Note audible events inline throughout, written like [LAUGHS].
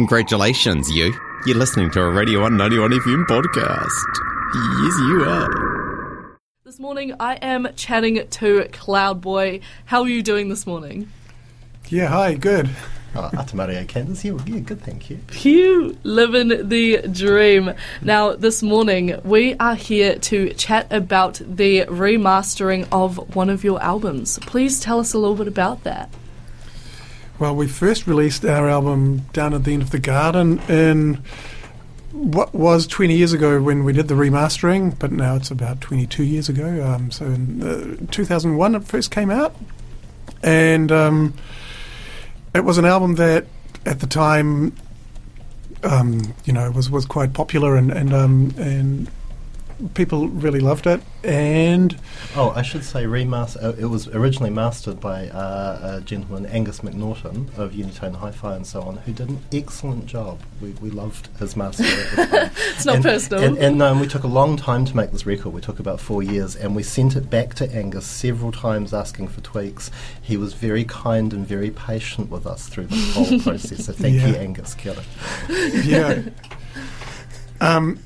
Congratulations, you. You're listening to a Radio 191 FM podcast. Yes, you are. This morning I am chatting to Cloudboy. How are you doing this morning? Yeah, hi, good. Oh, Atamario Candice, yeah, yeah, good, thank you. You living the dream. Now, this morning we are here to chat about the remastering of one of your albums. Please tell us a little bit about that. Well, we first released our album Down at the End of the Garden in what was 20 years ago when we did the remastering, but now it's about 22 years ago. Um, so in uh, 2001 it first came out. And um, it was an album that at the time, um, you know, was, was quite popular and, and, um, and people really loved it. And oh, I should say, remaster. Uh, it was originally mastered by uh, a gentleman, Angus McNaughton of Unitone Hi-Fi and so on, who did an excellent job. We, we loved his master. At the time. it's not and, personal. And, and, no, and we took a long time to make this record. We took about four years, and we sent it back to Angus several times, asking for tweaks. He was very kind and very patient with us through the whole process. So thank Yeah. you, Angus. Ora. yeah. [LAUGHS] Um,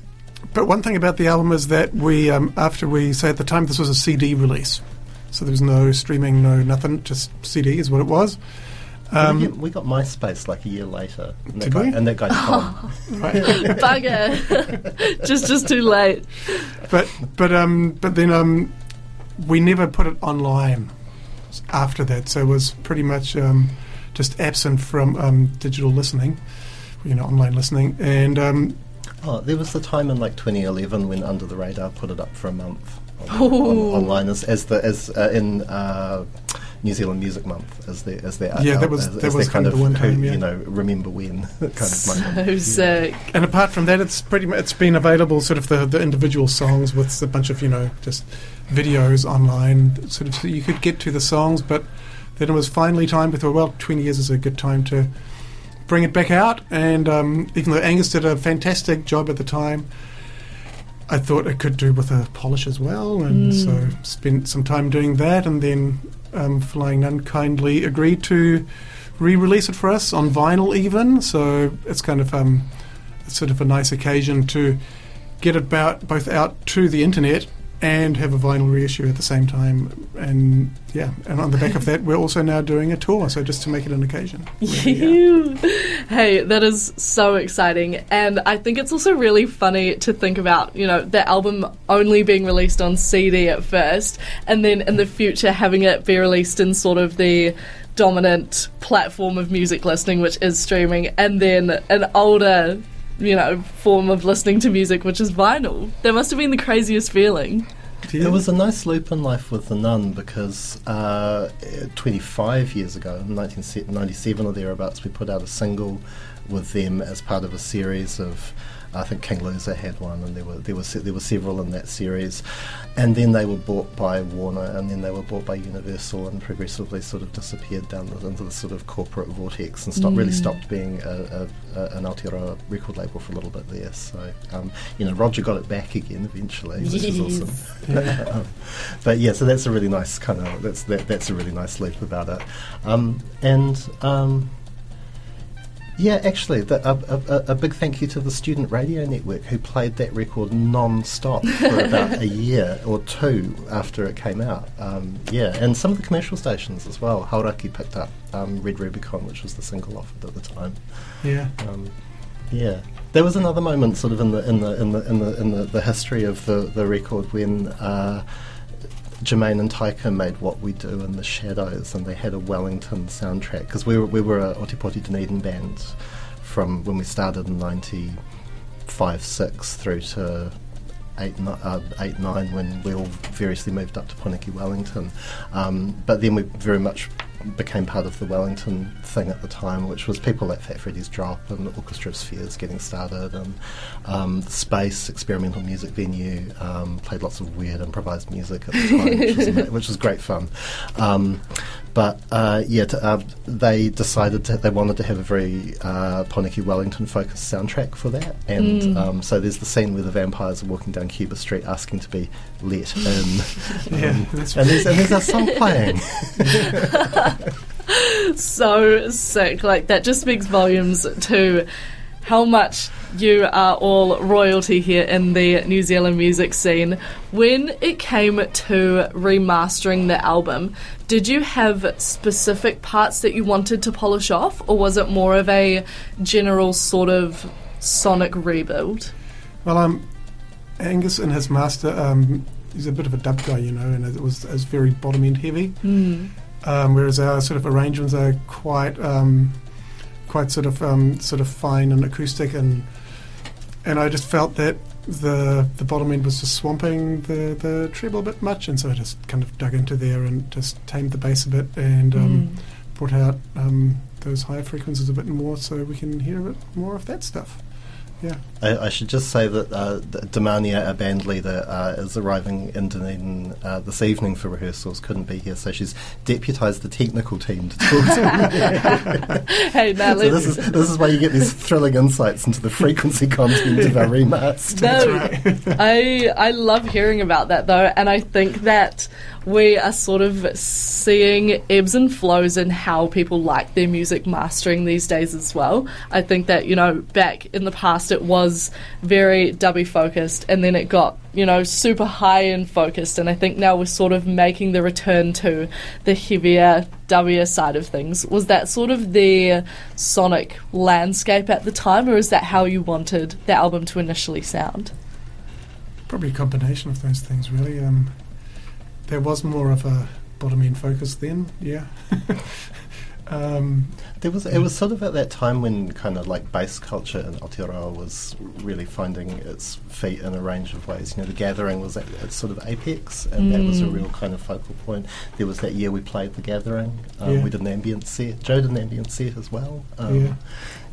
but one thing about the album is that we, um, after we say at the time this was a CD release, so there was no streaming, no nothing, just CD is what it was. we, Um, get- we got MySpace like a year later, and that Did guy, we? and that guy Tom. [LAUGHS] [LAUGHS] right. [LAUGHS] Bugger. just just too late. but but um, but then um, we never put it online after that, so it was pretty much um, just absent from um, digital listening, you know, online listening, and um, Oh, there was the time in like 2011 when Under the Radar put it up for a month on, on, online as, as the as uh, in uh, New Zealand Music Month as their as their Yeah, that was- as, that as was their kind kind of of the one who, time, yeah. you know remember when [LAUGHS] kind of moment. So sick. And apart from that, it's pretty much it's been available sort of the, the individual songs with a bunch of you know just videos online, sort of so you could get to the songs. But then it was finally time. We thought, well, twenty years is a good time to bring it back out. And um, even though Angus did a fantastic job at the time, I thought it could do with a polish as well, and Mm. so spent some time doing that. And then um, Flying Nun kindly agreed to re-release it for us on vinyl, even. So it's kind of um, sort of a nice occasion to get it about, both out to the internet and have a vinyl reissue at the same time. And yeah, and on the back of that, we're also now doing a tour. So just to make it an occasion. [LAUGHS] really, yeah. Hey, that is so exciting. And I think it's also really funny to think about, you know, the album only being released on CD at first, and then in the future having it be released in sort of the dominant platform of music listening, which is streaming, and then an older, you know, form of listening to music, which is vinyl. That must have been the craziest feeling. It was a nice loop in life with the Nun because uh, 25 years ago, in 1997 or thereabouts, we put out a single with them as part of a series of. I think King Loser had one, and there were there were there were several in that series, and then they were bought by Warner, and then they were bought by Universal, and progressively sort of disappeared down the, into the sort of corporate vortex, and stopped really Mm. stopped being a, a, a, an Aotearoa record label for a little bit there. So um, you know, Roger got it back again eventually, which is awesome. [LAUGHS] Um, [LAUGHS] but yeah, so that's a really nice kind of that's that, that's a really nice loop about it, um, and um, yeah, actually, the, a, a, a- big thank you to the Student Radio Network who played that record non-stop for [LAUGHS] about a year or two after it came out. Um, yeah, and some of the commercial stations as well. Hauraki picked up um, Red Rubicon, which was the single offered at the time. Yeah. Um, yeah, there was another moment, sort of in the in the in the in the in the, the history of the, the record when uh, Jermaine and Taika made What We Do in the Shadows, and they had a Wellington soundtrack because we were we were a Ōtepoti Dunedin band from when we started in ninety five six through to. Eight, uh, eight, nine, when we all variously moved up to Pōneke Wellington. Um, but then we very much became part of the Wellington thing at the time, which was people like Fat Freddy's Drop and Orchestra of Spheres getting started, and um, Space experimental music venue um, played lots of weird improvised music at the time, which, was, [LAUGHS] which was great fun. Um, but uh, yeah, to, uh, they decided to, they wanted to have a very uh, Pōneke Wellington focused soundtrack for that, and Mm. um, so there's the scene where the vampires are walking down Cuba Street asking to be let in. [LAUGHS] Um, that's and there's, and there's our song playing. [LAUGHS] so sick. Like that just speaks volumes to how much you are all royalty here in the New Zealand music scene. When it came to remastering the album, did you have specific parts that you wanted to polish off, or was it more of a general sort of sonic rebuild? Well, um, Angus and his master, um, he's a bit of a dub guy, you know, and it was, it was very bottom end heavy. Mm. Um, whereas our sort of arrangements are quite, um, quite sort of, um, sort of fine and acoustic, and and I just felt that the the bottom end was just swamping the the treble a bit much, and so I just kind of dug into there and just tamed the bass a bit and um, Mm. brought out um, those higher frequencies a bit more, so we can hear a bit more of that stuff. Yeah. I, I should just say that uh, D- Demarnia, our band leader, uh, is arriving in Dunedin uh, this evening for rehearsals. Couldn't be here, so she's deputised the technical team to talk to me. [LAUGHS] Hey, now so this is this is why you get these thrilling insights into the frequency content of our remaster. No, I I love hearing about that though, and I think that we are sort of seeing ebbs and flows in how people like their music mastering these days as well. I think that you know back in the past it was very dubby focused, and then it got you know super high end focused, and I think now we're sort of making the return to the heavier, dubbier side of things. Was that sort of the sonic landscape at the time, or is that how you wanted the album to initially sound? Probably a combination of those things, really. Um, there was more of a bottom end focus then, yeah. [LAUGHS] um, There was it was sort of at that time when kind of like bass culture in Aotearoa was really finding its feet in a range of ways. You know, the Gathering was at its sort of apex, and that was a Mm. real kind of focal point. There was that year we played the Gathering. Um, Yeah. We did an ambient set. Joe did an ambient set as well. Um, Yeah.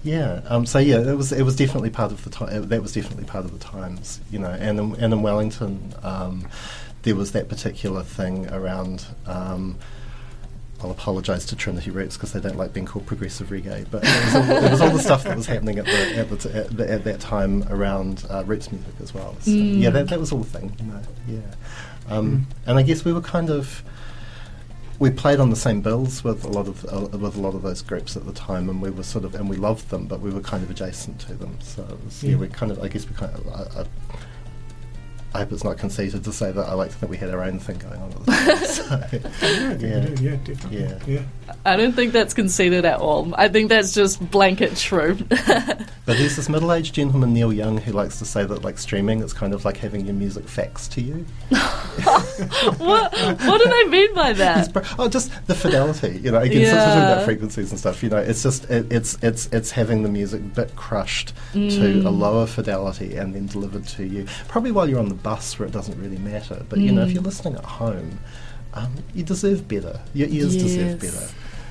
Yeah. Um, so yeah, it was it was definitely part of the time. That was definitely part of the times. You know, and in, and in Wellington, um, there was that particular thing around. Um, I'll apologise to Trinity Roots because they don't like being called progressive reggae, but it was, all, it was all the stuff that was happening at, the, at, the at, the, at that time around uh, roots music as well. So, Mm. Yeah, that, that was all the thing. You know, yeah, um, Mm. and I guess we were kind of we played on the same bills with a lot of uh, with a lot of those groups at the time, and we were sort of and we loved them, but we were kind of adjacent to them. So it was, yeah, Yeah. we kind of I guess we kind of. I, I, I hope it's not conceited to say that I like to think we had our own thing going on at the time. so, yeah, I Yeah. did, yeah, definitely. Yeah. yeah. I don't think that's conceited at all. I think that's just blanket true. [LAUGHS] But there's this middle-aged gentleman, Neil Young, who likes to say that like streaming is kind of like having your music faxed to you. [LAUGHS] what what do they mean by that? br- oh, just the fidelity, you know. Again, since we're talking about frequencies and stuff, you know, it's just it, it's it's it's having the music bit crushed to Mm. a lower fidelity and then delivered to you. Probably while you're on the bus, where it doesn't really matter. But you know, if Mm. you're listening at home, um, you deserve better. Your ears deserve better.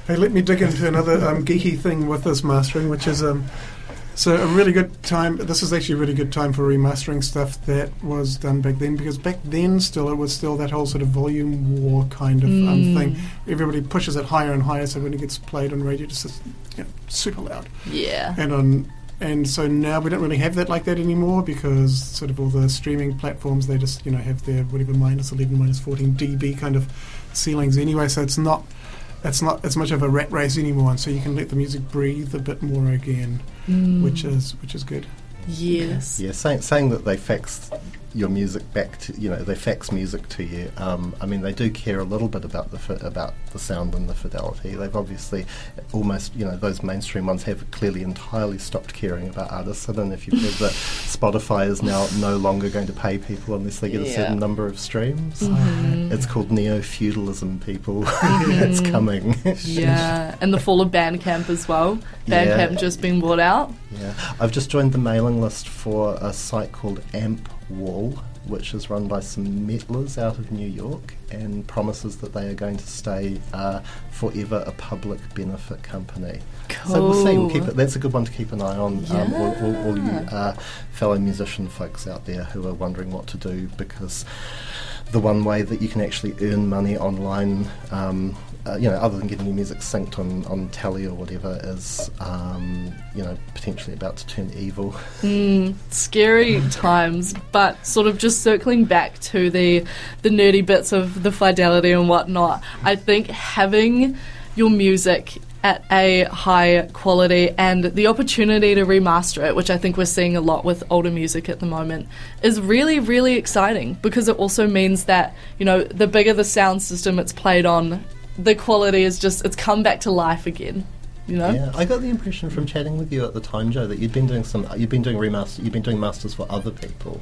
Hey, let me dig into another um, geeky thing with this mastering, which is um, so a really good time. This is actually a really good time for remastering stuff that was done back then, because back then still it was still that whole sort of volume war kind of um, Mm. thing. Everybody pushes it higher and higher, so when it gets played on radio, it's just you know, super loud. Yeah. And on and so now we don't really have that like that anymore because sort of all the streaming platforms they just you know have their whatever minus 11 minus 14 dB kind of ceilings anyway so it's not it's not as much of a rat race anymore and so you can let the music breathe a bit more again Mm. which is which is good yes. Yeah, saying saying that they fax your music back to you know they fax music to you. Um, I mean, they do care a little bit about the fi- about the sound and the fidelity. They've obviously almost you know those mainstream ones have clearly entirely stopped caring about artists. I don't know if you've heard that Spotify is now no longer going to pay people unless they get a certain number of streams. Mhm. [LAUGHS] It's called neo feudalism, people. [LAUGHS] it's Mhm. coming. Yeah, and the fall of Bandcamp as well. Yeah. Bandcamp just being bought out. Yeah, I've just joined the mailing list for a site called Amp Wall, which is run by some metlers out of New York and promises that they are going to stay uh, forever a public benefit company. Cool. So we'll see. We'll keep it. That's a good one to keep an eye on. Um, all, all, all you uh, fellow musician folks out there who are wondering what to do because the one way that you can actually earn money online, um, uh, you know, other than getting your music synced on, on Tally or whatever, is, um, you know, potentially about to turn evil. Mm, scary [LAUGHS] times, but sort of just circling back to the the nerdy bits of the fidelity and whatnot. I think having your music at a high quality and the opportunity to remaster it, which I think we're seeing a lot with older music at the moment, is really, really exciting because it also means that, you know, the bigger the sound system it's played on, the quality is just, it's come back to life again. You know? Yeah, I got the impression from chatting with you at the time, Joe, that you'd been doing some, you've been doing remaster, you've been doing masters for other people,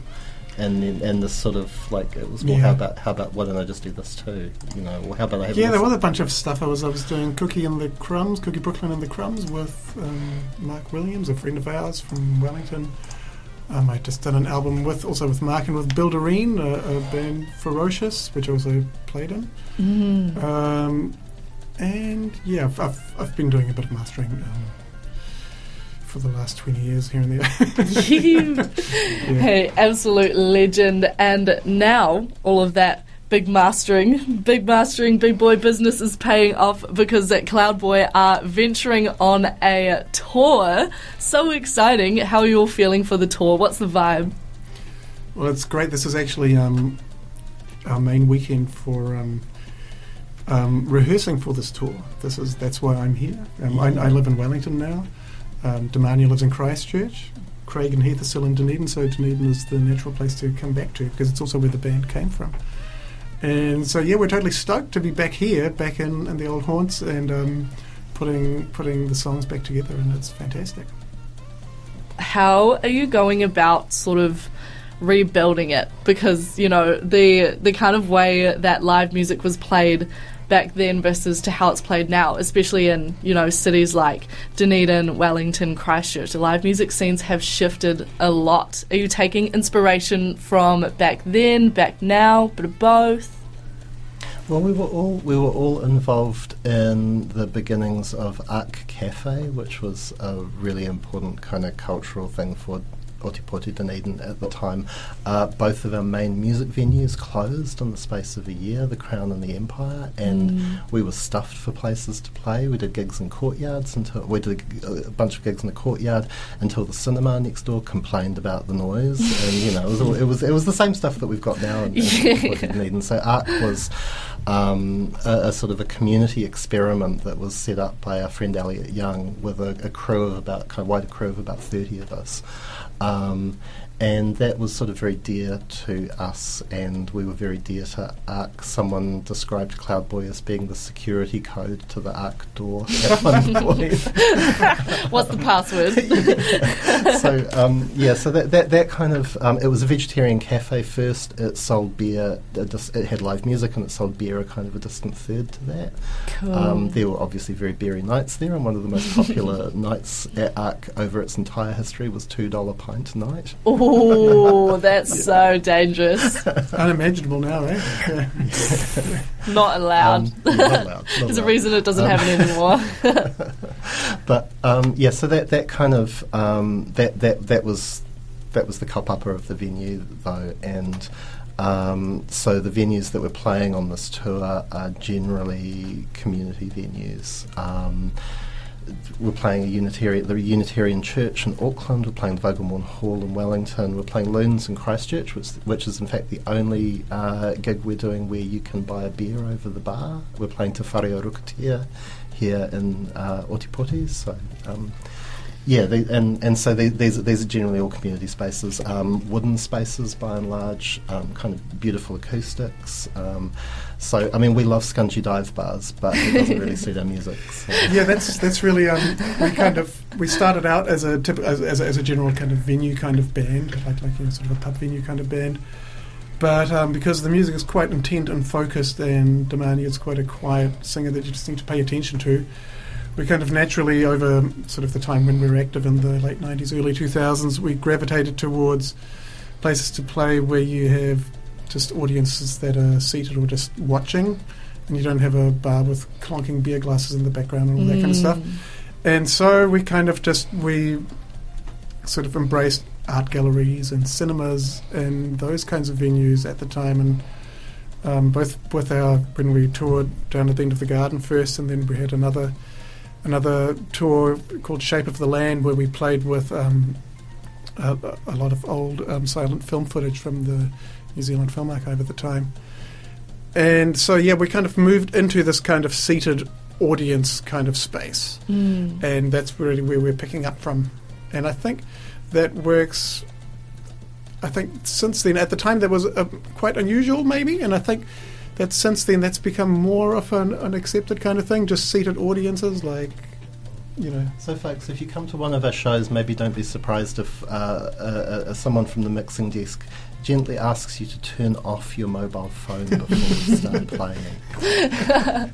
and then, and this sort of like it was, well, Yeah. how about how about why don't I just do this too? You know, or how about I have Yeah, there was a bunch of stuff. I was I was doing Cookie and the Crumbs, Cookie Brooklyn and the Crumbs with um, Mark Williams, a friend of ours from Wellington. Um, I just done an album with also with Mark and with Bill Direen, a, a band Ferocious, which I also played in. Mm. Um, and yeah, I've, I've, I've been doing a bit of mastering um, for the last 20 years here and there. [LAUGHS] Hey, [LAUGHS] absolute legend. And now all of that big mastering, big mastering, big boy business is paying off because that Cloudboy are venturing on a tour. So exciting. How are you all feeling for the tour? What's the vibe? Well, it's great. This is actually um, our main weekend for um, um, rehearsing for this tour. This is that's why I'm here. Um, I, I live in Wellington now. Um, Demarnia lives in Christchurch. Craig and Heath are still in Dunedin, so Dunedin is the natural place to come back to because it's also where the band came from. And so yeah, we're totally stoked to be back here, back in, in the old haunts, and um, putting putting the songs back together, and it's fantastic. how are you going about sort of rebuilding it because you know the the kind of way that live music was played back then versus to how it's played now especially in you know cities like Dunedin, Wellington, Christchurch. The live music scenes have shifted a lot. Are you taking inspiration from back then back now bit of both? Well, we were all we were all involved in the beginnings of Arc Cafe, which was a really important kind of cultural thing for Ōtepoti Dunedin at the time. Uh, both of our main music venues closed in the space of a year, the Crown and the Empire, and we were stuffed for places to play. We did gigs in courtyards until we did a, a bunch of gigs in the courtyard until the cinema next door complained about the noise, and you know it was all, it was it was the same stuff that we've got now in, in [LAUGHS] Dunedin. So Arc was um, a, a sort of a community experiment that was set up by our friend Elliot Young with a, a crew of about kind of wider crew of about thirty of us. Um, and that was sort of very dear to us, and we were very dear to Arc. Someone described Cloudboy as being the security code to the Arc door [LAUGHS] at one point. [LAUGHS] what's the password [LAUGHS] so um, yeah, so that, that that kind of um, it was a vegetarian cafe first. It sold beer. It had live music and it sold beer, a kind of a distant third to that. cool. Um, there were obviously very beery nights there, and one of the most popular nights at Arc over its entire history was two dollar pint night. Oh that's so dangerous Unimaginable now, eh? Yeah. [LAUGHS] not allowed Um, not allowed, not [LAUGHS] there's a reason it doesn't Um, happen anymore [LAUGHS] But um, yeah, so that that kind of um, that that that was that was the kaupapa of the venue though, and um, so the venues that we're playing on this tour are generally community venues. Um, we're playing a Unitarian, the Unitarian Church in Auckland. We're playing the Vogelmorn Hall in Wellington. We're playing Loons in Christchurch, which, which is in fact the only uh, gig we're doing where you can buy a beer over the bar. We're playing Te Whare Rukutia here in uh, Ōtepoti. So, um, yeah, they, and and so they, these these are generally all community spaces, um, wooden spaces by and large, um, kind of beautiful acoustics. Um, so, I mean, we love scungy dive bars, but it doesn't really suit our music. So. [LAUGHS] yeah, that's that's really um, we kind of we started out as a tip, as, as, a, as a general kind of venue kind of band, like like you know, sort of a pub venue kind of band. But um, because the music is quite intent and focused, and Damani is quite a quiet singer that you just need to pay attention to, we kind of naturally, over sort of the time when we were active in the late '90s, early 2000s, we gravitated towards places to play where you have just audiences that are seated or just watching, and you don't have a bar with clonking beer glasses in the background and all that kind of stuff. Mm. And so we kind of just we sort of embraced art galleries and cinemas and those kinds of venues at the time, and um, both with our when we toured down at the end of the garden first, and then we had another another tour called Shape of the Land where we played with um, a, a lot of old um, silent film footage from the New Zealand Film Archive at the time. And so, yeah, we kind of moved into this kind of seated audience kind of space, and that's really where we're picking up from. And I think that works. I think since then, at the time, that was uh, quite unusual, maybe, and I think that since then that's become more of an, an accepted kind of thing. Just seated audiences, like you know. So, folks, if you come to one of our shows, maybe don't be surprised if uh, uh, uh, someone from the mixing desk gently asks you to turn off your mobile phone before we start [LAUGHS] playing.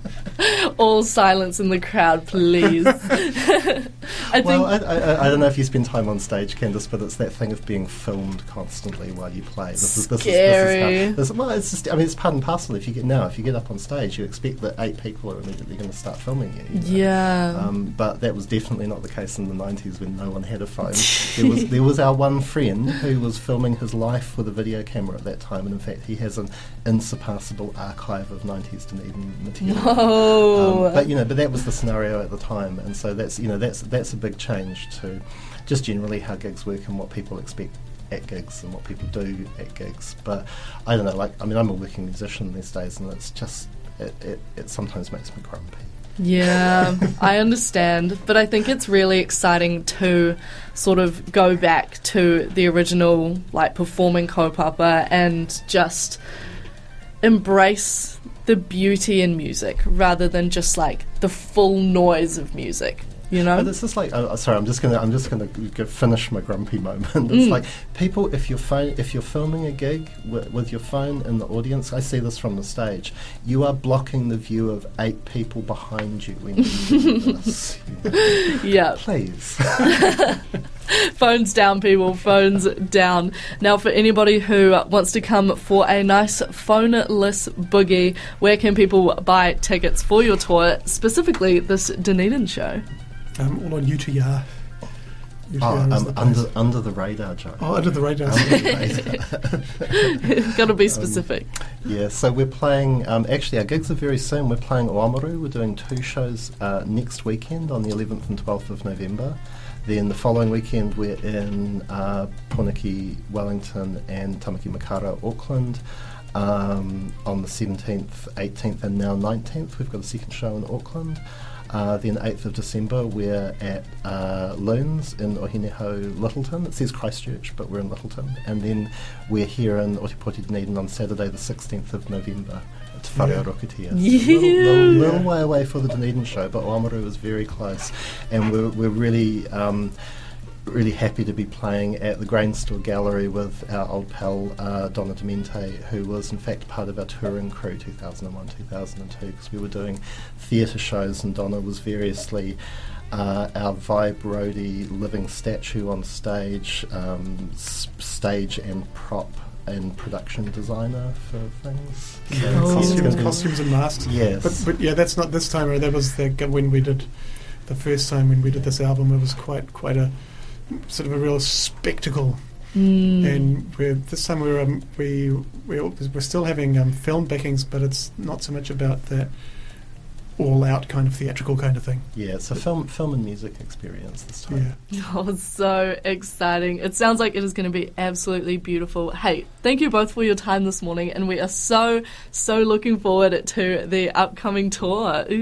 All silence in the crowd, please. [LAUGHS] I Well, I, I, I don't know if you spend time on stage, Candice, but it's that thing of being filmed constantly while you play. This is, this Scary. Is, this is how, this, well, it's just, I mean, it's part and parcel. If you get now, if you get up on stage, you expect that eight people are immediately going to start filming you. you know? yeah. Um, but that was definitely not the case in the 90s when no one had a phone. there was there was our one friend who was filming his life with a video camera at that time, and in fact, he has an unsurpassable archive of 90s Dunedin material. [LAUGHS] Whoa. Um, but you know, but that was the scenario at the time, and so that's you know that's that's a big change to just generally how gigs work and what people expect at gigs and what people do at gigs. But I don't know, like I mean, I'm a working musician these days, and it's just it, it, it sometimes makes me grumpy. Yeah, I understand, but I think it's really exciting to sort of go back to the original, like performing kaupapa and just embrace the beauty in music rather than just like the full noise of music. You know? But it's just like, oh, sorry, I'm just gonna, I'm just gonna finish my grumpy moment. [LAUGHS] It's Mm. like people, if you're phone, if you're filming a gig with, with your phone in the audience, I see this from the stage. You are blocking the view of eight people behind you when you do [LAUGHS] this. [LAUGHS] yeah. Please. Phones down, people. Phones down. Now, for anybody who wants to come for a nice phoneless boogie, where can people buy tickets for your tour, specifically this Dunedin show? Um, all on UTR. UTR Oh, um, the under under the radar, Joe. oh, under the radar. Under the [LAUGHS] radar. [LAUGHS] Gotta be specific. Yeah, so we're playing. Um, actually, our gigs are very soon. We're playing Oamaru. We're doing two shows uh, next weekend on the 11th and 12th of November. Then the following weekend, we're in uh, Pōneke, Wellington, and Tāmaki Makaurau, Auckland. Um, on the 17th, 18th, and now 19th, we've got a second show in Auckland. Uh, then 8th of December, we're at uh, Loons in Ōhinehou, Lyttelton. It says Christchurch, but we're in Lyttelton. And then we're here in Ōtepoti Dunedin on Saturday, the 16th of November at Te Whare Yeah. Rukutia. It's a little, little, little way away for the Dunedin show, but Oamaru was very close. And we're, we're really... Um, really happy to be playing at the Grain Store Gallery with our old pal uh, Donna Demente, who was in fact part of our touring crew 2001 2002, because we were doing theatre shows, and Donna was variously. Uh, our vibe roadie living statue on stage, um, s- stage and prop and production designer for things. So it's- it's costumes, costumes and masks. Yes. But, but yeah, that's not this time. That was the, when we did the first time when we did this album. It was quite quite a sort of a real spectacle. Mm. And we're, this time we're um, we we're, we're still having um, film backings, but it's not so much about that all out kind of theatrical kind of thing. yeah, it's a film, film and music experience this time. Yeah. [LAUGHS] Oh, it's so exciting. It sounds like it is going to be absolutely beautiful. Hey, thank you both for your time this morning, and we are so, so looking forward to the upcoming tour. Ooh.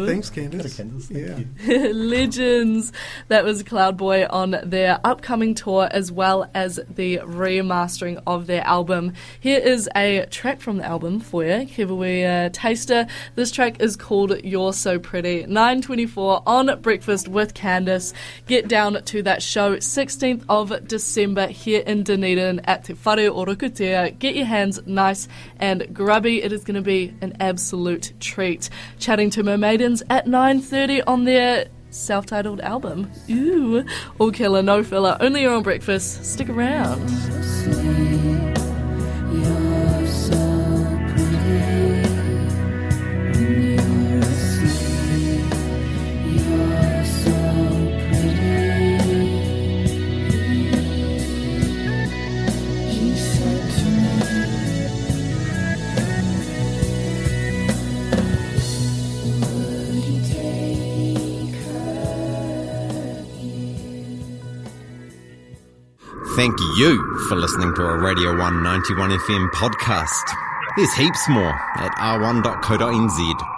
Yeah, thanks, Good, Candice. Candice, thank Yeah. you. [LAUGHS] Legends. That was Cloudboy on their upcoming tour as well as the remastering of their album. Here is a track from the album for you. Give away a taster. This track is called You're So Pretty. 924 on Breakfast with Candice. Get down to that show 16th of December here in Dunedin at Te Whare o Rukutia. Get your hands nice and grubby. It is going to be an absolute treat. Chatting to Mermaidens at 9.30 on their self-titled album. Ooh, all killer, no filler, only here on breakfast. Stick around. Thank you for listening to a Radio 191 FM podcast. There's heaps more at r1.co.nz